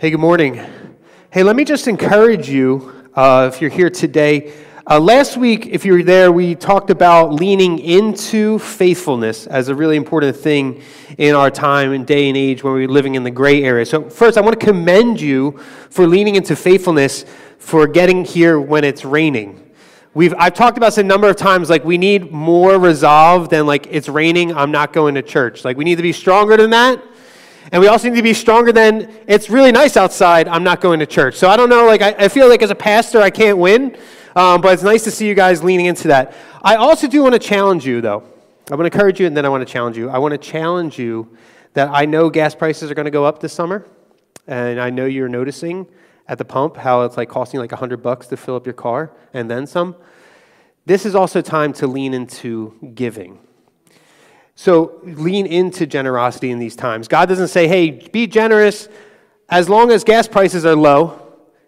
Hey, good morning. Hey, let me just encourage you uh, if you're here today. Uh, last week, if you were there, we talked about leaning into faithfulness as a really important thing in our time and day and age when we're living in the gray area. So, first, I want to commend you for leaning into faithfulness for getting here when it's raining. We've, I've talked about this a number of times, like we need more resolve than like it's raining, I'm not going to church. Like we need to be stronger than that. And we also need to be stronger than it's really nice outside, I'm not going to church. So I don't know, like I, I feel like as a pastor I can't win, um, but it's nice to see you guys leaning into that. I also do want to challenge you though. I want to encourage you and then I want to challenge you. I want to challenge you that I know gas prices are going to go up this summer, and I know you're noticing at the pump how it's like costing like 100 bucks to fill up your car and then some. This is also time to lean into giving. So lean into generosity in these times. God doesn't say, hey, be generous as long as gas prices are low.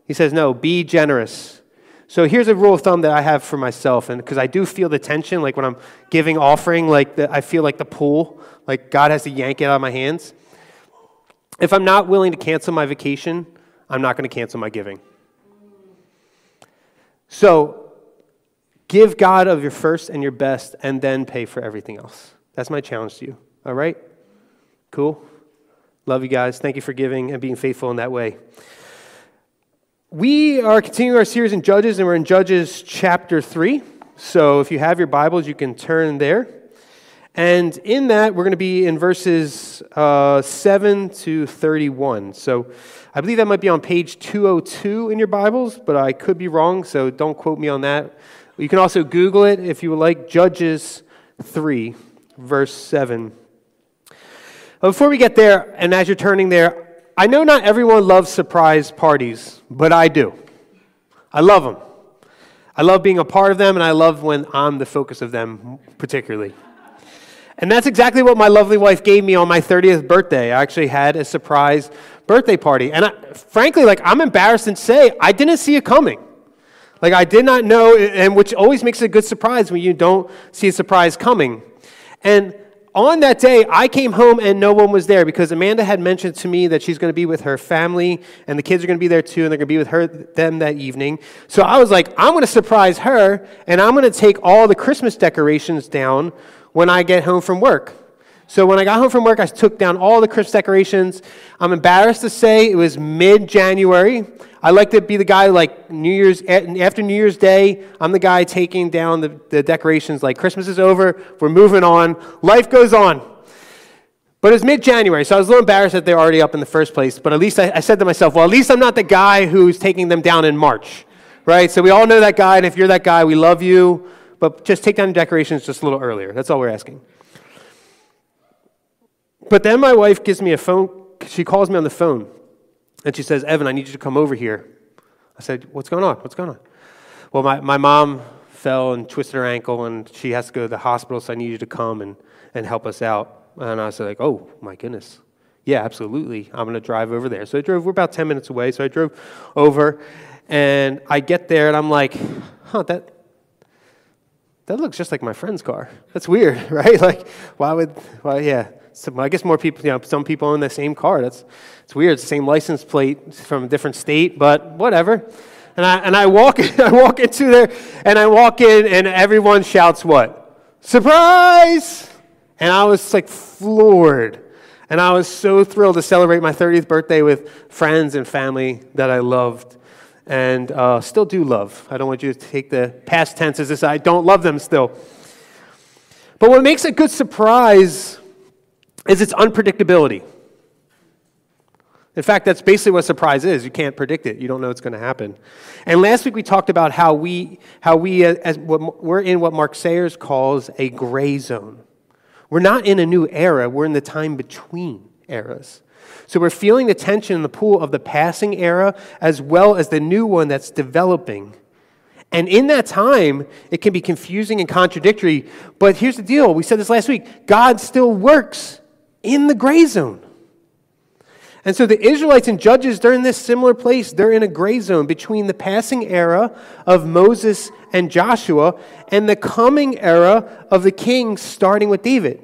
He says, no, be generous. So here's a rule of thumb that I have for myself, and because I do feel the tension, like when I'm giving offering, like the, I feel like the pull, like God has to yank it out of my hands. If I'm not willing to cancel my vacation, I'm not going to cancel my giving. So, give God of your first and your best, and then pay for everything else. That's my challenge to you. All right? Cool? Love you guys. Thank you for giving and being faithful in that way. We are continuing our series in Judges, and we're in Judges chapter 3. So, if you have your Bibles, you can turn there. And in that, we're going to be in verses uh, 7 to 31. So, I believe that might be on page 202 in your Bibles, but I could be wrong, so don't quote me on that. You can also Google it if you would like Judges 3, verse 7. Before we get there, and as you're turning there, I know not everyone loves surprise parties, but I do. I love them. I love being a part of them, and I love when I'm the focus of them, particularly. And that's exactly what my lovely wife gave me on my 30th birthday. I actually had a surprise birthday party. And I, frankly, like, I'm embarrassed to say, I didn't see it coming. Like, I did not know, and which always makes it a good surprise when you don't see a surprise coming. And on that day, I came home and no one was there because Amanda had mentioned to me that she's going to be with her family and the kids are going to be there too and they're going to be with her them that evening. So I was like, I'm going to surprise her and I'm going to take all the Christmas decorations down when I get home from work. So when I got home from work, I took down all the Christmas decorations. I'm embarrassed to say it was mid January. I like to be the guy like New Year's after New Year's Day. I'm the guy taking down the, the decorations. Like Christmas is over, we're moving on, life goes on. But it's mid January, so I was a little embarrassed that they're already up in the first place. But at least I, I said to myself, well, at least I'm not the guy who's taking them down in March, right? So we all know that guy, and if you're that guy, we love you. But just take down the decorations just a little earlier. That's all we're asking. But then my wife gives me a phone, she calls me on the phone, and she says, Evan, I need you to come over here. I said, What's going on? What's going on? Well, my, my mom fell and twisted her ankle, and she has to go to the hospital, so I need you to come and, and help us out. And I was like, Oh, my goodness. Yeah, absolutely. I'm going to drive over there. So I drove, we're about 10 minutes away, so I drove over, and I get there, and I'm like, Huh, that, that looks just like my friend's car. That's weird, right? Like, why would, well, yeah. So I guess more people, you know, some people own the same car. That's it's weird. It's the same license plate from a different state, but whatever. And I and I walk I walk into there and I walk in and everyone shouts what? Surprise! And I was like floored. And I was so thrilled to celebrate my 30th birthday with friends and family that I loved and uh, still do love. I don't want you to take the past tense as this I don't love them still. But what makes a good surprise is its unpredictability. In fact, that's basically what surprise is. You can't predict it. You don't know what's going to happen. And last week we talked about how we, how we uh, as, we're in what Mark Sayers calls a gray zone. We're not in a new era. We're in the time between eras. So we're feeling the tension in the pool of the passing era as well as the new one that's developing. And in that time, it can be confusing and contradictory. But here's the deal we said this last week God still works in the gray zone. And so the Israelites and judges, they're in this similar place. They're in a gray zone between the passing era of Moses and Joshua and the coming era of the kings, starting with David.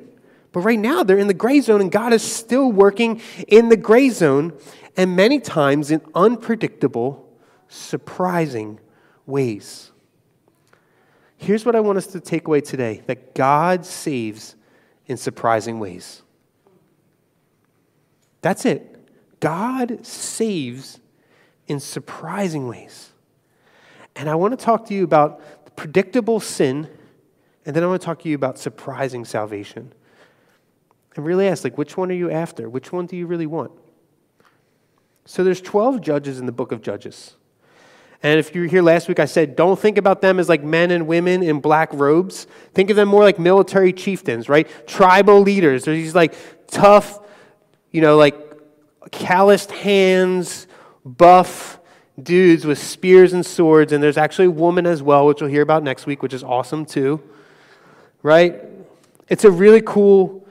But right now, they're in the gray zone, and God is still working in the gray zone. and many times in unpredictable, surprising ways. Here's what I want us to take away today that God saves in surprising ways. That's it. God saves in surprising ways. And I want to talk to you about predictable sin, and then I want to talk to you about surprising salvation. And really ask, like, which one are you after? Which one do you really want? So there's 12 judges in the book of Judges. And if you were here last week, I said, don't think about them as like men and women in black robes. Think of them more like military chieftains, right? Tribal leaders. They're these like tough, you know, like calloused hands, buff dudes with spears and swords. And there's actually a woman as well, which we'll hear about next week, which is awesome too, right? It's a really cool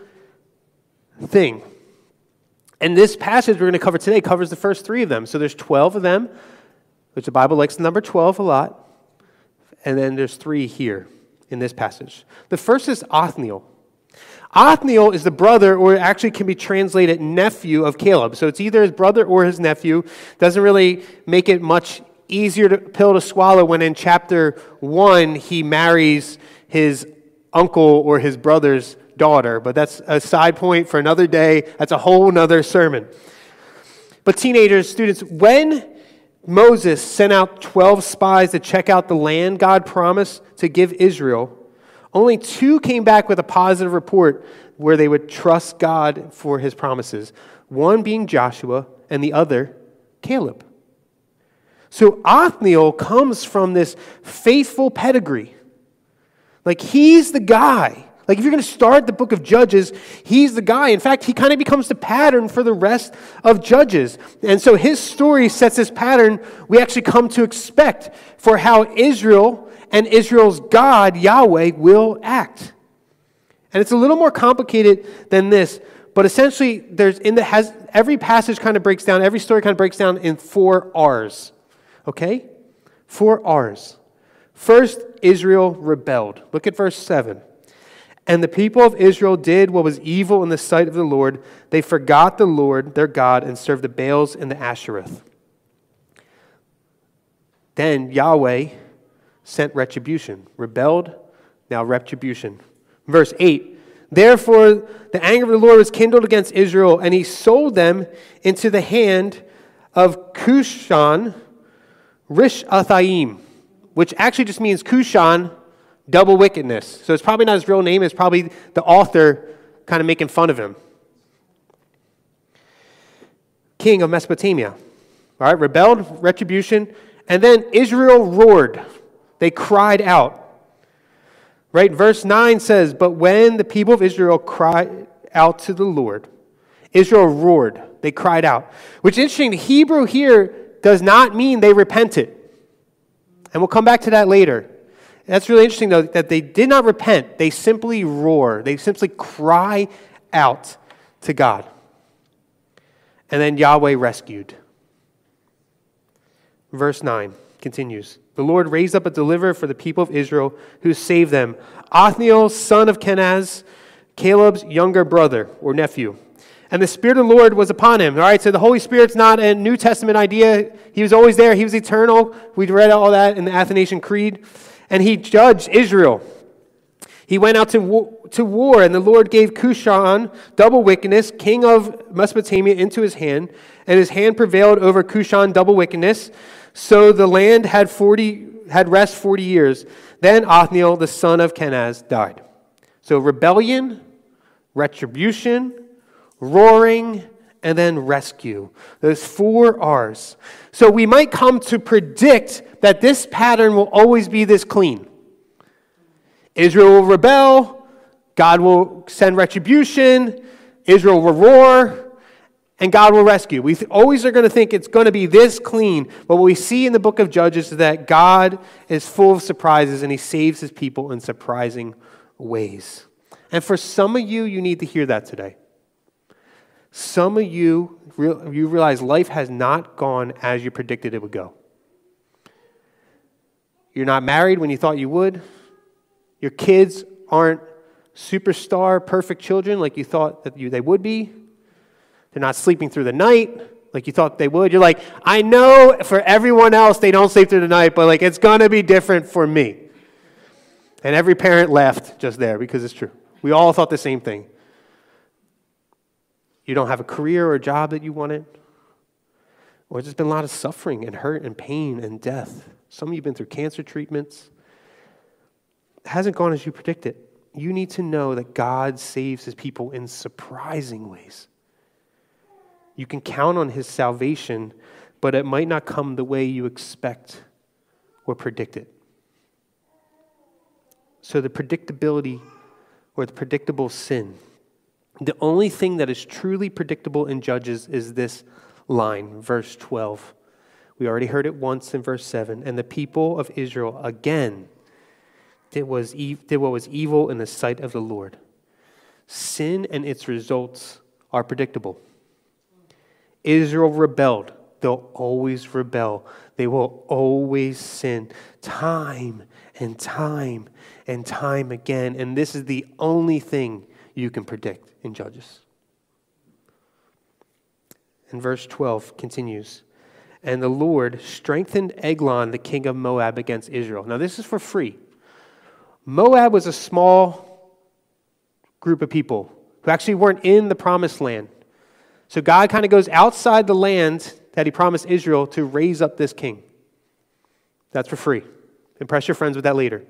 thing. And this passage we're going to cover today covers the first three of them. So there's 12 of them which the Bible likes the number 12 a lot. And then there's three here in this passage. The first is Othniel. Othniel is the brother, or actually can be translated nephew of Caleb. So it's either his brother or his nephew. Doesn't really make it much easier to pill to swallow when in chapter one he marries his uncle or his brother's daughter. But that's a side point for another day. That's a whole nother sermon. But teenagers, students, when Moses sent out 12 spies to check out the land God promised to give Israel. Only two came back with a positive report where they would trust God for his promises. One being Joshua, and the other, Caleb. So Othniel comes from this faithful pedigree. Like he's the guy like, if you're going to start the book of Judges, he's the guy. In fact, he kind of becomes the pattern for the rest of Judges. And so his story sets this pattern we actually come to expect for how Israel and Israel's God, Yahweh, will act. And it's a little more complicated than this, but essentially, there's in the has every passage kind of breaks down, every story kind of breaks down in four R's. Okay? Four R's. First, Israel rebelled. Look at verse 7. And the people of Israel did what was evil in the sight of the Lord. They forgot the Lord, their God, and served the Baals and the Asheroth. Then Yahweh sent retribution. Rebelled, now retribution. Verse 8 Therefore, the anger of the Lord was kindled against Israel, and he sold them into the hand of Cushan Rishathaim, which actually just means Cushan double wickedness. So it's probably not his real name, it's probably the author kind of making fun of him. King of Mesopotamia. All right, rebelled, retribution, and then Israel roared. They cried out. Right? Verse 9 says, But when the people of Israel cried out to the Lord, Israel roared. They cried out. Which is interesting. The Hebrew here does not mean they repented. And we'll come back to that later. That's really interesting, though, that they did not repent. They simply roar, they simply cry out to God. And then Yahweh rescued. Verse 9 continues The Lord raised up a deliverer for the people of Israel who saved them Othniel, son of Kenaz, Caleb's younger brother or nephew. And the Spirit of the Lord was upon him. All right, so the Holy Spirit's not a New Testament idea. He was always there, He was eternal. We read all that in the Athanasian Creed and he judged Israel. He went out to war, to war, and the Lord gave Cushan, double wickedness, king of Mesopotamia, into his hand, and his hand prevailed over Cushan, double wickedness. So the land had, 40, had rest 40 years. Then Othniel, the son of Kenaz, died. So rebellion, retribution, roaring, and then rescue. Those four R's. So we might come to predict that this pattern will always be this clean. Israel will rebel, God will send retribution, Israel will roar, and God will rescue. We always are going to think it's going to be this clean. But what we see in the book of Judges is that God is full of surprises and he saves his people in surprising ways. And for some of you, you need to hear that today. Some of you, you realize life has not gone as you predicted it would go. You're not married when you thought you would. Your kids aren't superstar, perfect children like you thought that you, they would be. They're not sleeping through the night Like you thought they would. You're like, I know for everyone else they don't sleep through the night, but like it's going to be different for me. And every parent laughed just there because it's true. We all thought the same thing. You don't have a career or a job that you wanted. Or there's been a lot of suffering and hurt and pain and death. Some of you have been through cancer treatments. It hasn't gone as you predicted. You need to know that God saves his people in surprising ways. You can count on his salvation, but it might not come the way you expect or predicted. So, the predictability or the predictable sin. The only thing that is truly predictable in Judges is this line, verse 12. We already heard it once in verse 7. And the people of Israel again did, was, did what was evil in the sight of the Lord. Sin and its results are predictable. Israel rebelled. They'll always rebel. They will always sin time and time and time again. And this is the only thing you can predict in Judges. And verse 12 continues And the Lord strengthened Eglon, the king of Moab, against Israel. Now, this is for free. Moab was a small group of people who actually weren't in the promised land. So God kind of goes outside the land that he promised Israel to raise up this king. That's for free. Impress your friends with that later.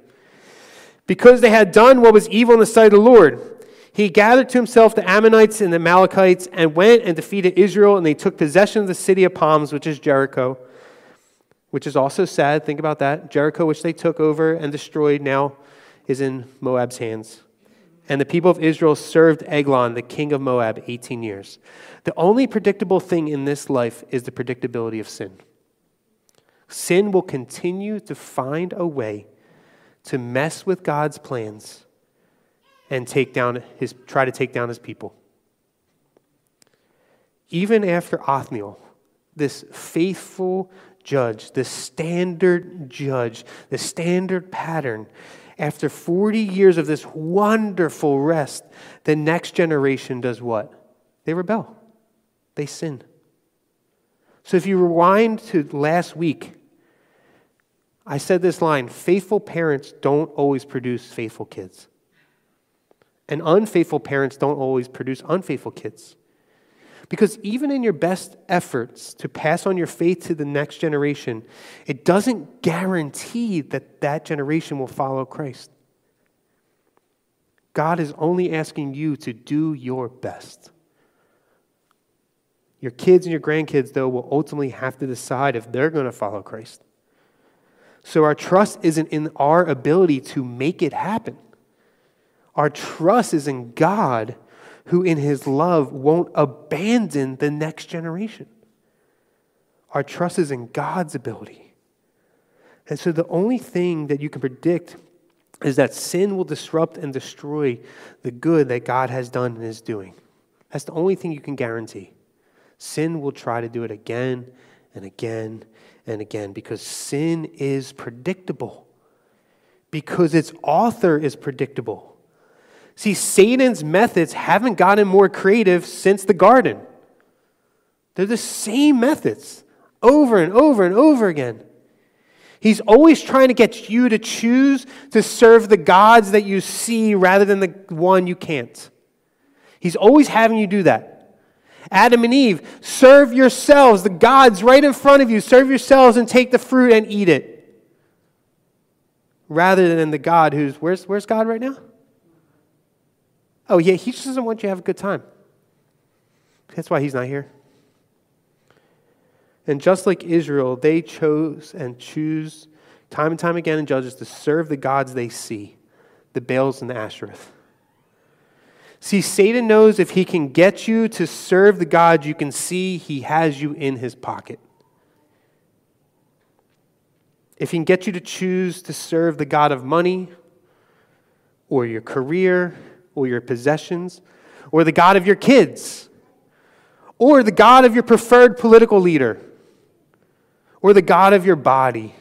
Because they had done what was evil in the sight of the Lord, he gathered to himself the Ammonites and the Amalekites and went and defeated Israel, and they took possession of the city of palms, which is Jericho, which is also sad. Think about that. Jericho, which they took over and destroyed, now is in Moab's hands. And the people of Israel served Eglon, the king of Moab, 18 years. The only predictable thing in this life is the predictability of sin. Sin will continue to find a way to mess with God's plans and take down his, try to take down his people. Even after Othniel, this faithful judge, the standard judge, the standard pattern, after 40 years of this wonderful rest, the next generation does what? They rebel, they sin. So if you rewind to last week, I said this line faithful parents don't always produce faithful kids. And unfaithful parents don't always produce unfaithful kids. Because even in your best efforts to pass on your faith to the next generation, it doesn't guarantee that that generation will follow Christ. God is only asking you to do your best. Your kids and your grandkids, though, will ultimately have to decide if they're going to follow Christ. So our trust isn't in our ability to make it happen. Our trust is in God who, in his love, won't abandon the next generation. Our trust is in God's ability. And so, the only thing that you can predict is that sin will disrupt and destroy the good that God has done and is doing. That's the only thing you can guarantee. Sin will try to do it again and again and again because sin is predictable, because its author is predictable. See, Satan's methods haven't gotten more creative since the garden. They're the same methods over and over and over again. He's always trying to get you to choose to serve the gods that you see rather than the one you can't. He's always having you do that. Adam and Eve, serve yourselves, the gods right in front of you. Serve yourselves and take the fruit and eat it. Rather than the God who's, where's, where's God right now? Oh, yeah, he just doesn't want you to have a good time. That's why he's not here. And just like Israel, they chose and choose time and time again in Judges to serve the gods they see, the Baals and the Asheroth. See, Satan knows if he can get you to serve the gods you can see, he has you in his pocket. If he can get you to choose to serve the God of money or your career or your possessions, or the God of your kids, or the God of your preferred political leader, or the God of your body,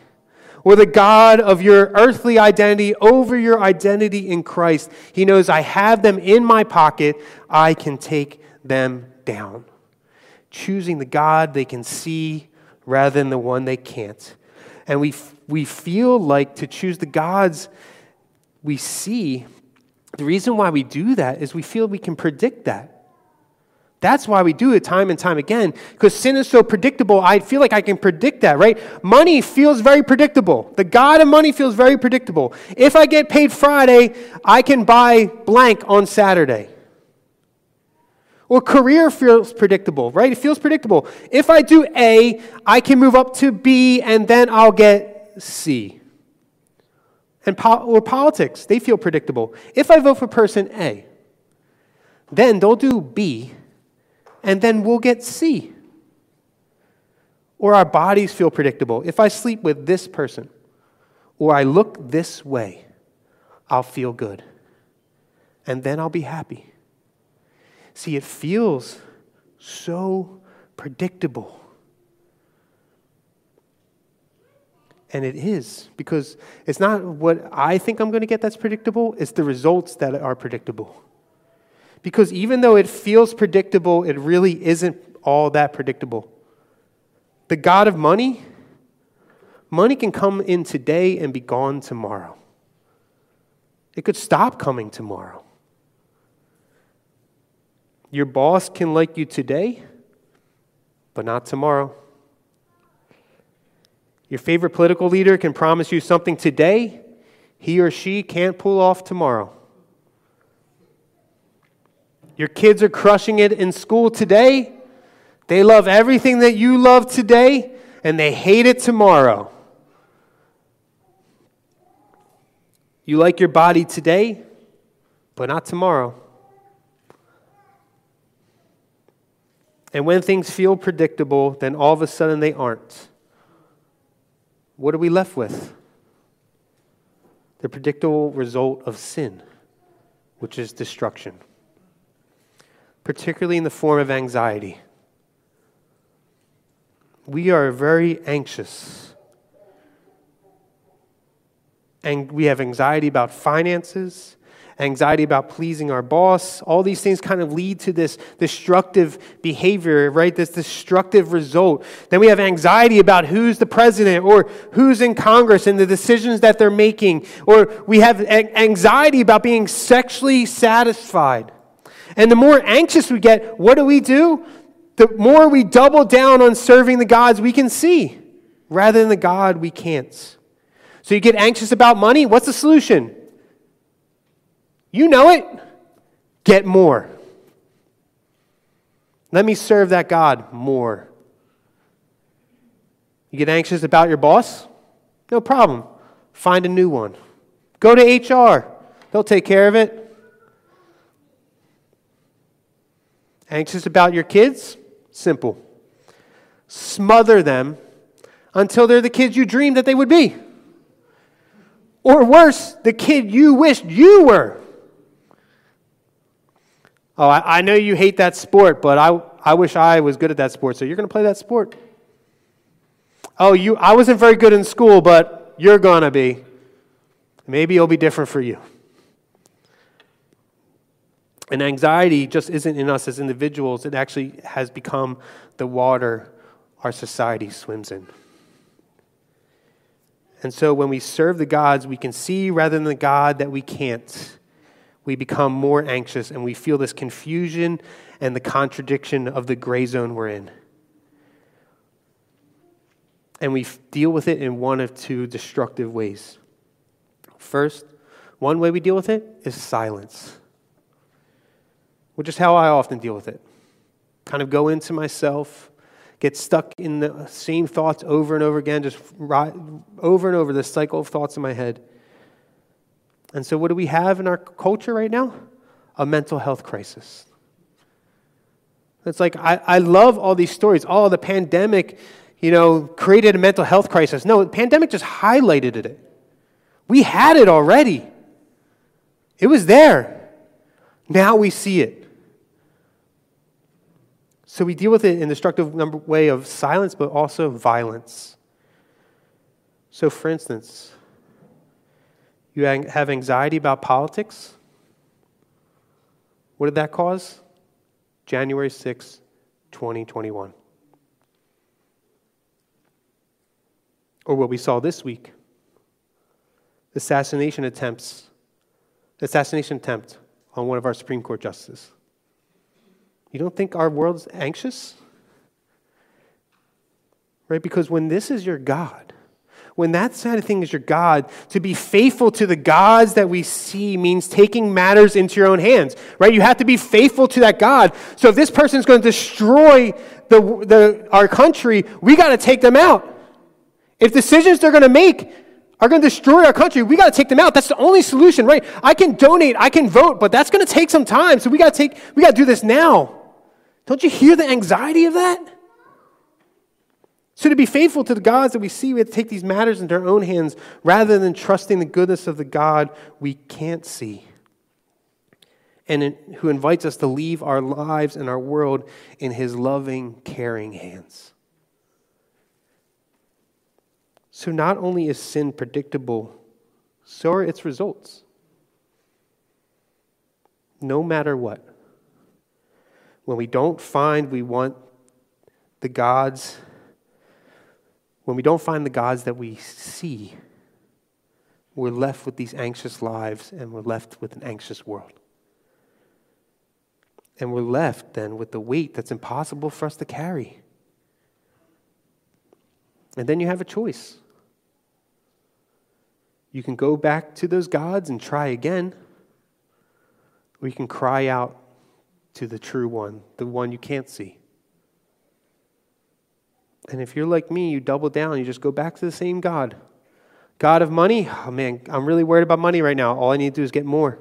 or the God of your earthly identity over your identity in Christ. He knows I have them in my pocket, I can take them down. choosing the God they can see rather than the one they can't. And we, we feel like to choose the gods we see, the reason why we do that is we feel we can predict that. That's why we do it time and time again, because sin is so predictable. I feel like I can predict that, right? Money feels very predictable. The God of money feels very predictable. If I get paid Friday, I can buy blank on Saturday. Or career feels predictable, right? It feels predictable. If I do A, I can move up to B and then I'll get C. And po- or politics, they feel predictable. If I vote for person A, then they'll do B and then we'll get C. Or our bodies feel predictable. If I sleep with this person or I look this way, I'll feel good. And then I'll be happy. See, it feels so predictable. And it is, because it's not what I think I'm going to get that's predictable, it's the results that are predictable. Because even though it feels predictable, it really isn't all that predictable. The God of money, money can come in today and be gone tomorrow. It could stop coming tomorrow. Your boss can like you today, but not tomorrow. Your favorite political leader can promise you something today, he or she can't pull off tomorrow. Your kids are crushing it in school today. They love everything that you love today, and they hate it tomorrow. You like your body today, but not tomorrow. And when things feel predictable, then all of a sudden they aren't. What are we left with? The predictable result of sin, which is destruction particularly in the form of anxiety. We are very anxious. And we have anxiety about finances, anxiety about pleasing our boss. All these things kind of lead to this destructive behavior, right? This destructive result. Then we have anxiety about who's the president or who's in Congress and the decisions that they're making. Or we have anxiety about being sexually satisfied. And the more anxious we get, what do we do? The more we double down on serving the gods we can see rather than the God we can't. So you get anxious about money. What's the solution? You know it. Get more. Let me serve that God more. You get anxious about your boss? No problem. Find a new one. Go to HR, they'll take care of it. Anxious about your kids? Simple. Smother them until they're the kids you dreamed that they would be. Or worse, the kid you wished you were. Oh, I, I know you hate that sport, but I, I wish I was good at that sport, so you're going to play that sport. Oh, you, I wasn't very good in school, but you're going to be. Maybe it'll be different for you. And anxiety just isn't in us as individuals, it actually has become the water our society swims in. And so when we serve the gods we can see rather than the God that we can't, we become more anxious and we feel this confusion and the contradiction of the gray zone we're in. And we deal with it in one of two destructive ways. First, one way we deal with it is silence which is how I often deal with it. Kind of go into myself, get stuck in the same thoughts over and over again, just over and over this cycle of thoughts in my head. And so, what do we have in our culture right now? A mental health crisis. It's like, I, I love all these stories. Oh, the pandemic, you know, created a mental health crisis. No, the pandemic just highlighted it. We had it already, it was there. Now we see it. So we deal with it in the destructive way of silence, but also violence. So, for instance, you have anxiety about politics. What did that cause? January 6, 2021. Or what we saw this week assassination attempts, assassination attempt on one of our Supreme Court justices. You don't think our world's anxious? Right? Because when this is your God, when that side of thing is your God, to be faithful to the gods that we see means taking matters into your own hands, right? You have to be faithful to that God. So if this person is going to destroy the, the, our country, we got to take them out. If decisions they're going to make are going to destroy our country, we got to take them out. That's the only solution, right? I can donate, I can vote, but that's going to take some time. So we got to take, we got to do this now. Don't you hear the anxiety of that? So, to be faithful to the gods that we see, we have to take these matters into our own hands rather than trusting the goodness of the God we can't see and in, who invites us to leave our lives and our world in his loving, caring hands. So, not only is sin predictable, so are its results. No matter what. When we don't find we want the gods when we don't find the gods that we see, we're left with these anxious lives and we're left with an anxious world. And we're left then with the weight that's impossible for us to carry. And then you have a choice. You can go back to those gods and try again, or you can cry out to the true one, the one you can't see. And if you're like me, you double down, you just go back to the same God. God of money, oh man, I'm really worried about money right now. All I need to do is get more.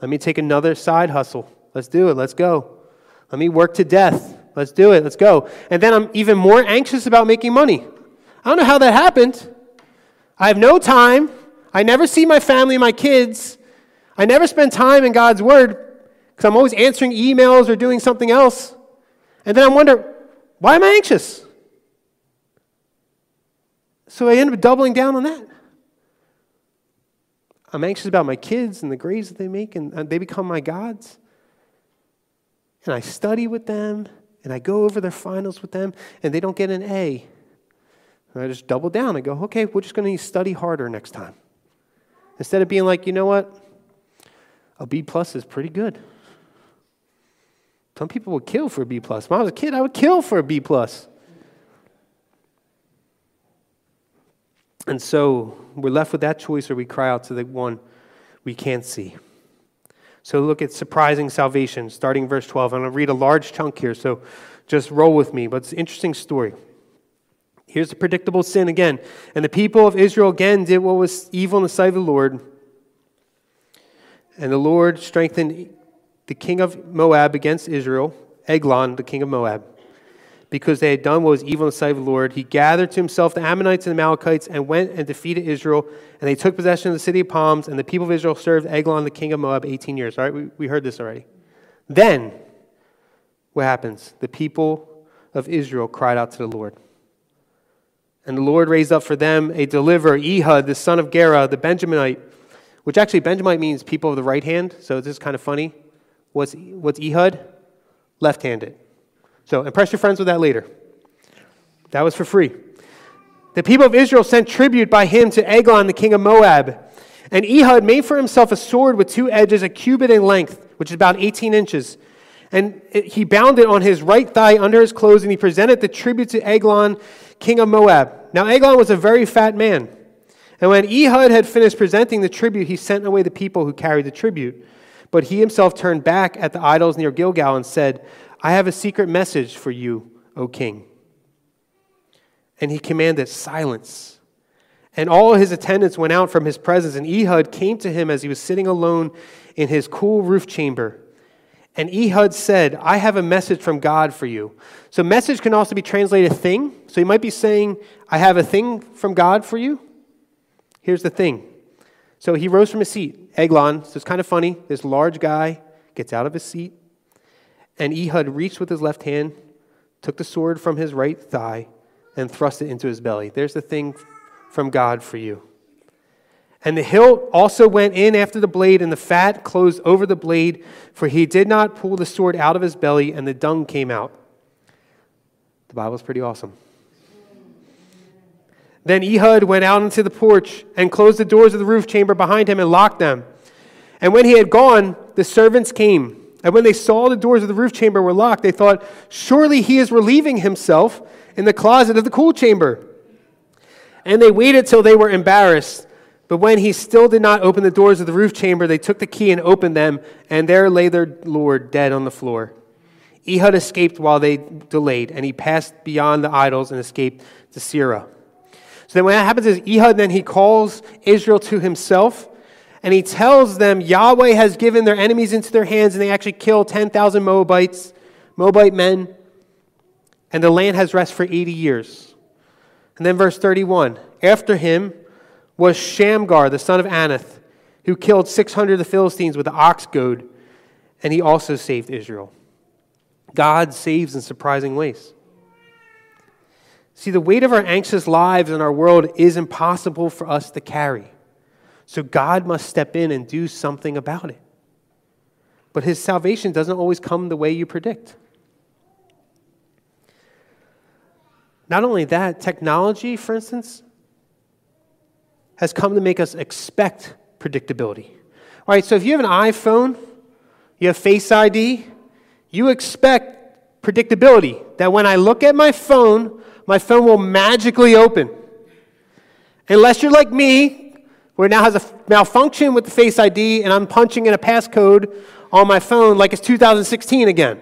Let me take another side hustle. Let's do it. Let's go. Let me work to death. Let's do it. Let's go. And then I'm even more anxious about making money. I don't know how that happened. I have no time. I never see my family, my kids. I never spend time in God's Word because I'm always answering emails or doing something else. And then I wonder, why am I anxious? So I end up doubling down on that. I'm anxious about my kids and the grades that they make, and uh, they become my gods. And I study with them, and I go over their finals with them, and they don't get an A. And I just double down. I go, okay, we're just going to study harder next time. Instead of being like, you know what? A B plus is pretty good. Some people would kill for a B plus. When I was a kid, I would kill for a B plus. And so we're left with that choice or we cry out to the one we can't see. So look at surprising salvation, starting verse 12. I'm going to read a large chunk here, so just roll with me. But it's an interesting story. Here's the predictable sin again. And the people of Israel again did what was evil in the sight of the Lord. And the Lord strengthened the king of Moab against Israel, Eglon, the king of Moab because they had done what was evil in the sight of the Lord. He gathered to himself the Ammonites and the Amalekites and went and defeated Israel. And they took possession of the city of palms. And the people of Israel served Eglon, the king of Moab, 18 years. All right, we, we heard this already. Then, what happens? The people of Israel cried out to the Lord. And the Lord raised up for them a deliverer, Ehud, the son of Gera, the Benjaminite, which actually Benjaminite means people of the right hand. So this is kind of funny. What's, what's Ehud? Left handed. So impress your friends with that later. That was for free. The people of Israel sent tribute by him to Eglon, the king of Moab. And Ehud made for himself a sword with two edges, a cubit in length, which is about 18 inches. And he bound it on his right thigh under his clothes, and he presented the tribute to Eglon, king of Moab. Now, Eglon was a very fat man. And when Ehud had finished presenting the tribute, he sent away the people who carried the tribute. But he himself turned back at the idols near Gilgal and said, I have a secret message for you, O king. And he commanded silence. And all his attendants went out from his presence, and Ehud came to him as he was sitting alone in his cool roof chamber. And Ehud said, I have a message from God for you. So, message can also be translated thing. So, you might be saying, I have a thing from God for you. Here's the thing. So, he rose from his seat. Eglon, so it's kind of funny. This large guy gets out of his seat, and Ehud reached with his left hand, took the sword from his right thigh, and thrust it into his belly. There's the thing from God for you. And the hilt also went in after the blade, and the fat closed over the blade, for he did not pull the sword out of his belly, and the dung came out. The Bible's pretty awesome. Then Ehud went out into the porch and closed the doors of the roof chamber behind him and locked them. And when he had gone, the servants came. And when they saw the doors of the roof chamber were locked, they thought, Surely he is relieving himself in the closet of the cool chamber. And they waited till they were embarrassed. But when he still did not open the doors of the roof chamber, they took the key and opened them, and there lay their Lord dead on the floor. Ehud escaped while they delayed, and he passed beyond the idols and escaped to Seirah. So then what happens is Ehud then he calls Israel to himself, and he tells them Yahweh has given their enemies into their hands, and they actually kill 10,000 Moabites, Moabite men, and the land has rest for 80 years. And then verse 31 After him, was Shamgar, the son of Anath, who killed 600 of the Philistines with the ox goad, and he also saved Israel. God saves in surprising ways. See, the weight of our anxious lives in our world is impossible for us to carry. So God must step in and do something about it. But his salvation doesn't always come the way you predict. Not only that, technology, for instance, has come to make us expect predictability. All right, so if you have an iPhone, you have Face ID, you expect predictability that when I look at my phone, my phone will magically open. Unless you're like me, where it now has a malfunction with the Face ID and I'm punching in a passcode on my phone like it's 2016 again.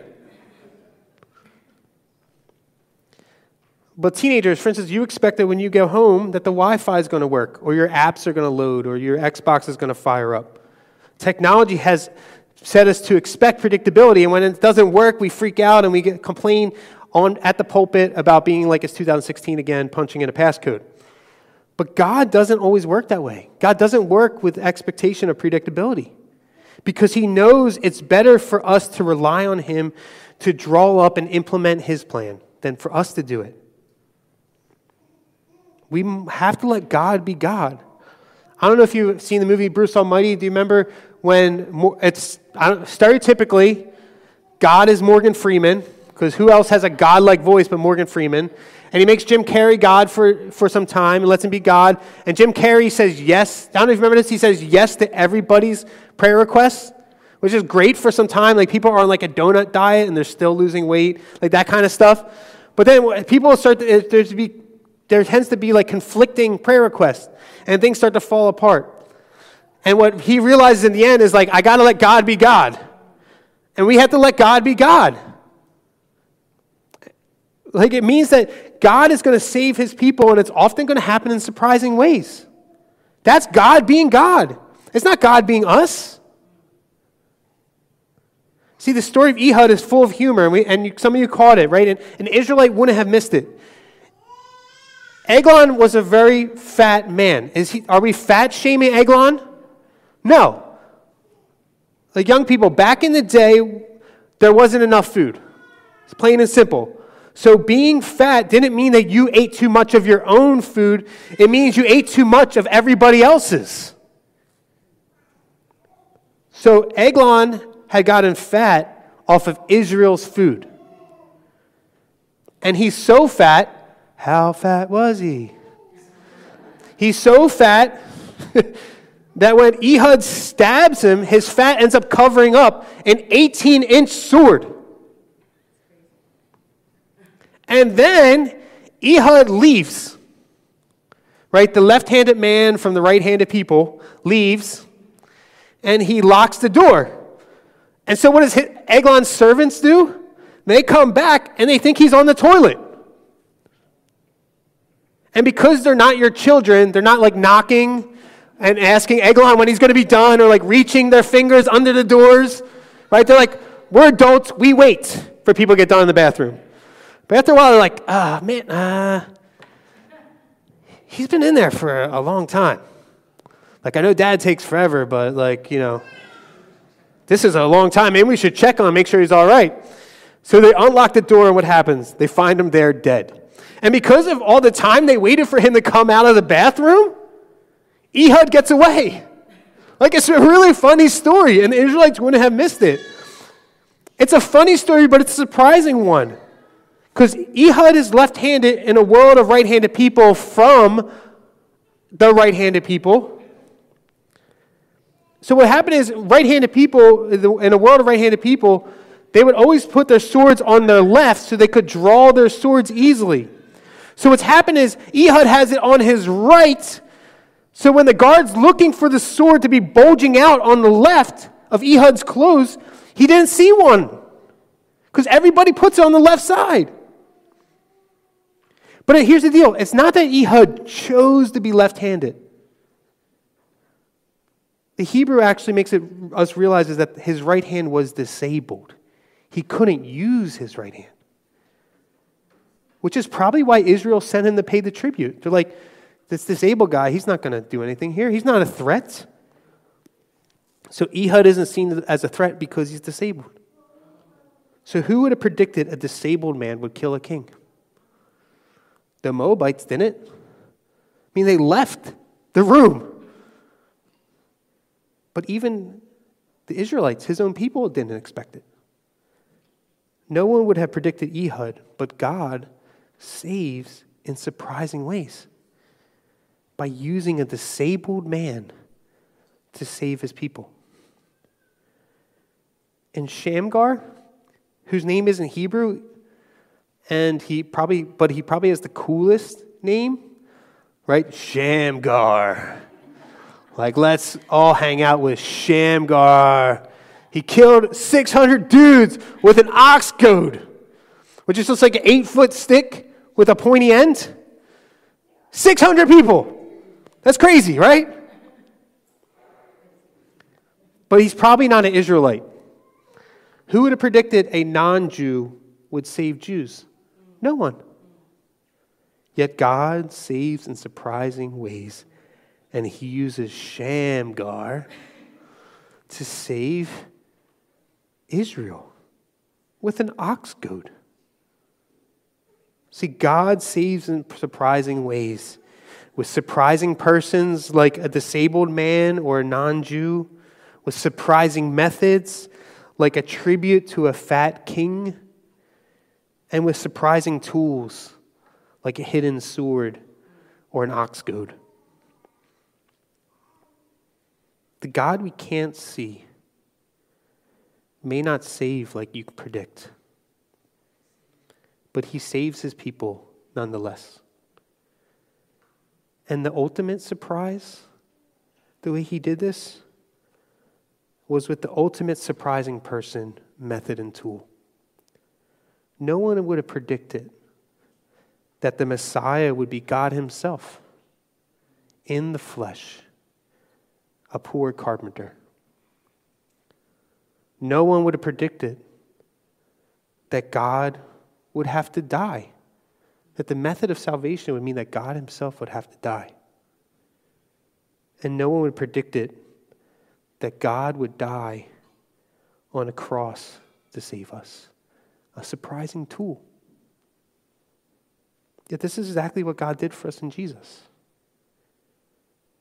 But teenagers, for instance, you expect that when you go home that the Wi-Fi is going to work, or your apps are going to load, or your Xbox is going to fire up. Technology has set us to expect predictability, and when it doesn't work, we freak out and we complain on at the pulpit about being like it's 2016 again, punching in a passcode. But God doesn't always work that way. God doesn't work with expectation of predictability because He knows it's better for us to rely on Him to draw up and implement His plan than for us to do it. We have to let God be God. I don't know if you've seen the movie Bruce Almighty. Do you remember when it's stereotypically God is Morgan Freeman, because who else has a God like voice but Morgan Freeman? And he makes Jim Carrey God for, for some time and lets him be God. And Jim Carrey says yes. I don't know if you remember this. He says yes to everybody's prayer requests, which is great for some time. Like people are on like a donut diet and they're still losing weight, like that kind of stuff. But then people start to, there's to be there tends to be like conflicting prayer requests and things start to fall apart. And what he realizes in the end is like, I got to let God be God. And we have to let God be God. Like it means that God is going to save his people and it's often going to happen in surprising ways. That's God being God. It's not God being us. See, the story of Ehud is full of humor, and, we, and some of you caught it, right? And an Israelite wouldn't have missed it. Eglon was a very fat man. Is he, are we fat shaming Eglon? No. Like young people, back in the day, there wasn't enough food. It's plain and simple. So being fat didn't mean that you ate too much of your own food, it means you ate too much of everybody else's. So Eglon had gotten fat off of Israel's food. And he's so fat how fat was he? He's so fat that when Ehud stabs him, his fat ends up covering up an 18 inch sword. And then Ehud leaves. Right? The left handed man from the right handed people leaves and he locks the door. And so, what does Eglon's servants do? They come back and they think he's on the toilet. And because they're not your children, they're not like knocking and asking Eglon when he's going to be done or like reaching their fingers under the doors, right? They're like, we're adults, we wait for people to get done in the bathroom. But after a while, they're like, ah, oh, man, uh, he's been in there for a long time. Like, I know dad takes forever, but like, you know, this is a long time. Maybe we should check on him, make sure he's all right. So they unlock the door, and what happens? They find him there dead. And because of all the time they waited for him to come out of the bathroom, Ehud gets away. Like it's a really funny story, and the Israelites wouldn't have missed it. It's a funny story, but it's a surprising one. Because Ehud is left handed in a world of right handed people from the right handed people. So, what happened is, right handed people, in a world of right handed people, they would always put their swords on their left so they could draw their swords easily. So, what's happened is, Ehud has it on his right. So, when the guard's looking for the sword to be bulging out on the left of Ehud's clothes, he didn't see one. Because everybody puts it on the left side. But here's the deal it's not that Ehud chose to be left handed. The Hebrew actually makes it, us realize is that his right hand was disabled. He couldn't use his right hand. Which is probably why Israel sent him to pay the tribute. They're like, this disabled guy, he's not going to do anything here. He's not a threat. So Ehud isn't seen as a threat because he's disabled. So who would have predicted a disabled man would kill a king? The Moabites didn't. I mean, they left the room. But even the Israelites, his own people, didn't expect it. No one would have predicted Ehud, but God saves in surprising ways by using a disabled man to save his people. And Shamgar, whose name isn't Hebrew, and he probably, but he probably has the coolest name, right? Shamgar. Like, let's all hang out with Shamgar. He killed 600 dudes with an ox goad, which is just like an eight foot stick with a pointy end. 600 people. That's crazy, right? But he's probably not an Israelite. Who would have predicted a non Jew would save Jews? No one. Yet God saves in surprising ways, and he uses Shamgar to save Israel with an ox goad. See, God saves in surprising ways with surprising persons like a disabled man or a non Jew, with surprising methods like a tribute to a fat king and with surprising tools like a hidden sword or an ox goad. The God we can't see may not save like you predict, but he saves his people nonetheless. And the ultimate surprise, the way he did this, was with the ultimate surprising person, method, and tool. No one would have predicted that the Messiah would be God Himself in the flesh, a poor carpenter. No one would have predicted that God would have to die, that the method of salvation would mean that God Himself would have to die. And no one would have predicted that God would die on a cross to save us a surprising tool. Yet this is exactly what God did for us in Jesus.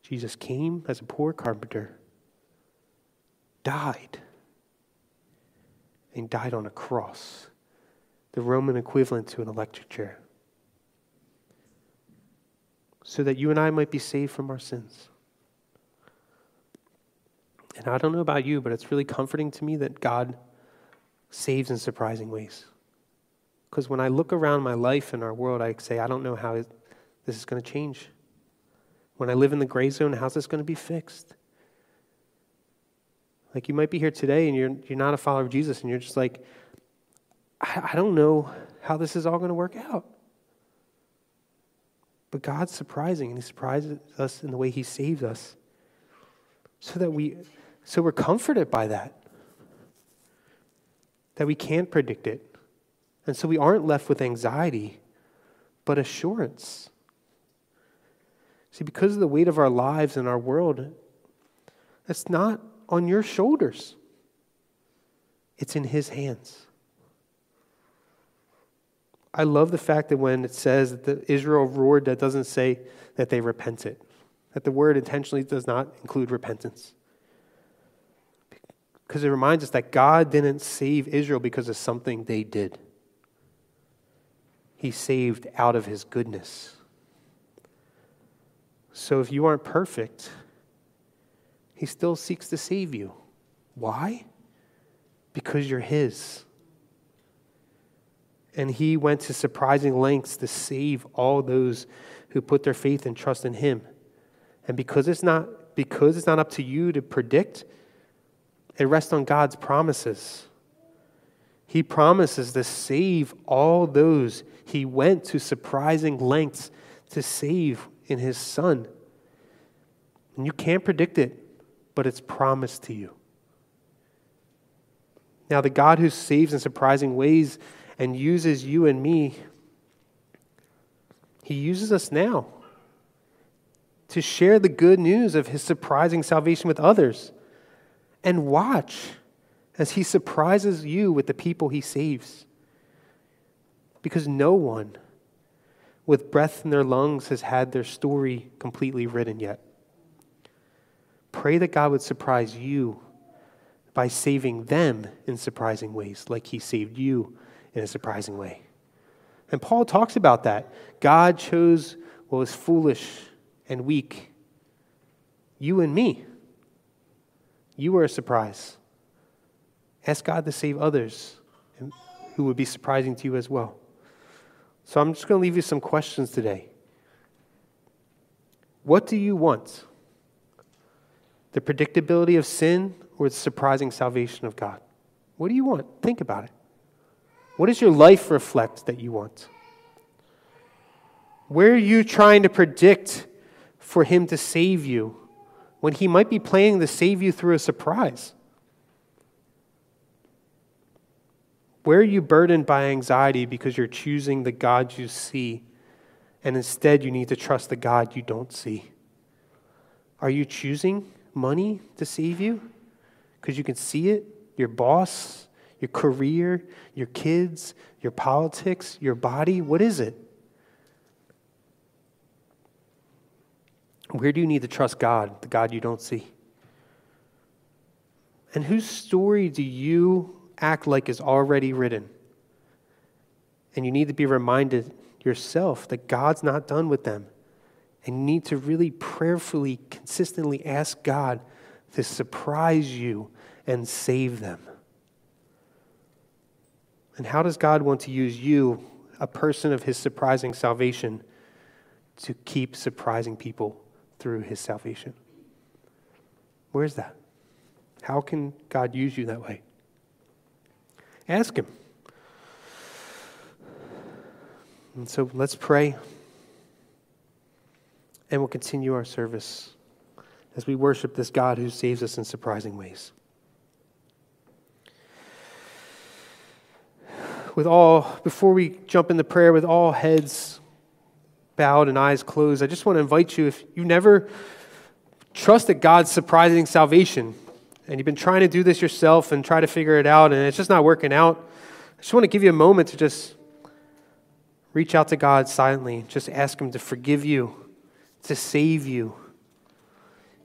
Jesus came as a poor carpenter, died, and died on a cross, the Roman equivalent to an electric chair, so that you and I might be saved from our sins. And I don't know about you, but it's really comforting to me that God saves in surprising ways. Because when I look around my life and our world, I say, I don't know how this is going to change. When I live in the gray zone, how's this going to be fixed? Like you might be here today and you're, you're not a follower of Jesus and you're just like, I, I don't know how this is all going to work out. But God's surprising and He surprises us in the way He saves us so that we so we're comforted by that that we can't predict it. And so we aren't left with anxiety, but assurance. See, because of the weight of our lives and our world, it's not on your shoulders, it's in His hands. I love the fact that when it says that the Israel roared, that doesn't say that they repented, that the word intentionally does not include repentance because it reminds us that God didn't save Israel because of something they did. he saved out of his goodness. So if you aren't perfect, he still seeks to save you. Why? Because you're his. And he went to surprising lengths to save all those who put their faith and trust in him. And because it's not because it's not up to you to predict, it rests on God's promises. He promises to save all those he went to surprising lengths to save in his son. And you can't predict it, but it's promised to you. Now, the God who saves in surprising ways and uses you and me, he uses us now to share the good news of his surprising salvation with others. And watch as he surprises you with the people he saves. Because no one with breath in their lungs has had their story completely written yet. Pray that God would surprise you by saving them in surprising ways, like he saved you in a surprising way. And Paul talks about that. God chose what was foolish and weak. You and me. You were a surprise. Ask God to save others who would be surprising to you as well. So I'm just going to leave you some questions today. What do you want? The predictability of sin or the surprising salvation of God? What do you want? Think about it. What does your life reflect that you want? Where are you trying to predict for Him to save you when He might be planning to save you through a surprise? Where are you burdened by anxiety because you're choosing the God you see and instead you need to trust the God you don't see? Are you choosing money to save you because you can see it? Your boss, your career, your kids, your politics, your body? What is it? Where do you need to trust God, the God you don't see? And whose story do you act like is already written? And you need to be reminded yourself that God's not done with them. And you need to really prayerfully, consistently ask God to surprise you and save them. And how does God want to use you, a person of his surprising salvation, to keep surprising people through his salvation? Where's that? How can God use you that way? Ask him. And so let's pray. And we'll continue our service as we worship this God who saves us in surprising ways. With all, before we jump into prayer, with all heads bowed and eyes closed, I just want to invite you if you never trusted God's surprising salvation and you've been trying to do this yourself and try to figure it out and it's just not working out, I just want to give you a moment to just reach out to God silently. Just ask Him to forgive you, to save you.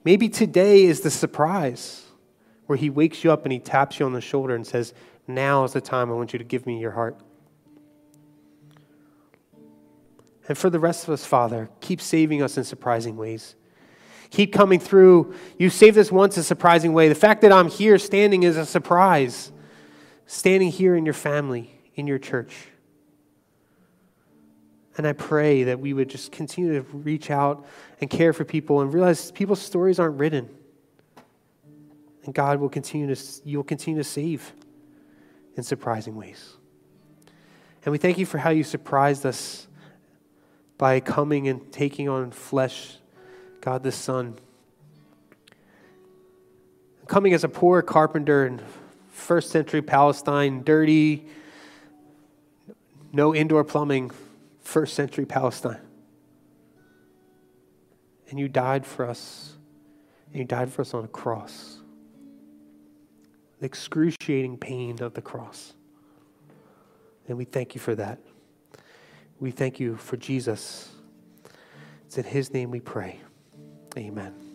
Maybe today is the surprise where He wakes you up and He taps you on the shoulder and says, Now is the time I want you to give me your heart. And for the rest of us, Father, keep saving us in surprising ways. Keep coming through. You saved us once a surprising way. The fact that I'm here standing is a surprise. Standing here in your family, in your church. And I pray that we would just continue to reach out and care for people and realize people's stories aren't written. And God will continue to, you'll continue to save in surprising ways. And we thank you for how you surprised us by coming and taking on flesh, God the Son. Coming as a poor carpenter in first century Palestine, dirty, no indoor plumbing first century Palestine. And you died for us. And you died for us on a cross. The excruciating pain of the cross. And we thank you for that. We thank you for Jesus. It's in his name we pray. Amen.